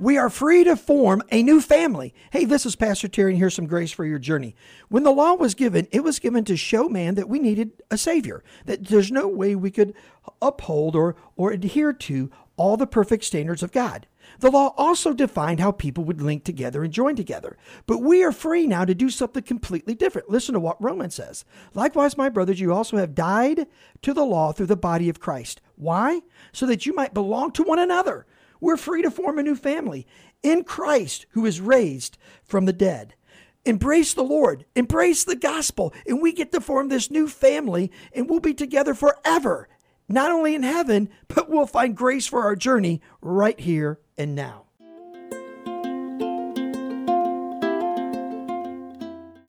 We are free to form a new family. Hey, this is Pastor Terry, and here's some grace for your journey. When the law was given, it was given to show man that we needed a Savior, that there's no way we could uphold or, or adhere to all the perfect standards of God. The law also defined how people would link together and join together. But we are free now to do something completely different. Listen to what Romans says. Likewise, my brothers, you also have died to the law through the body of Christ. Why? So that you might belong to one another. We're free to form a new family in Christ who is raised from the dead. Embrace the Lord, embrace the gospel, and we get to form this new family and we'll be together forever not only in heaven, but we'll find grace for our journey right here and now.